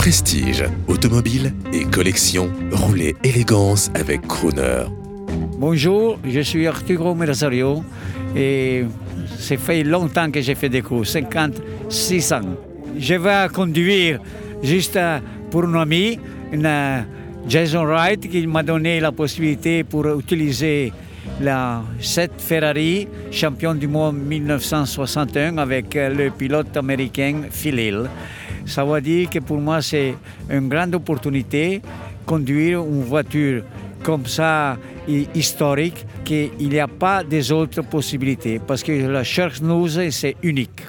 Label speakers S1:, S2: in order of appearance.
S1: Prestige, automobile et collection, roulez élégance avec Crooner.
S2: Bonjour, je suis Arturo Merzario et c'est fait longtemps que j'ai fait des cours, 56 ans. Je vais conduire juste euh, pour un ami, euh, Jason Wright, qui m'a donné la possibilité pour utiliser la 7 Ferrari, champion du monde 1961 avec euh, le pilote américain Phil Hill. Ça veut dire que pour moi c'est une grande opportunité conduire une voiture comme ça historique qu'il n'y a pas des autres possibilités parce que la Shark News c'est unique.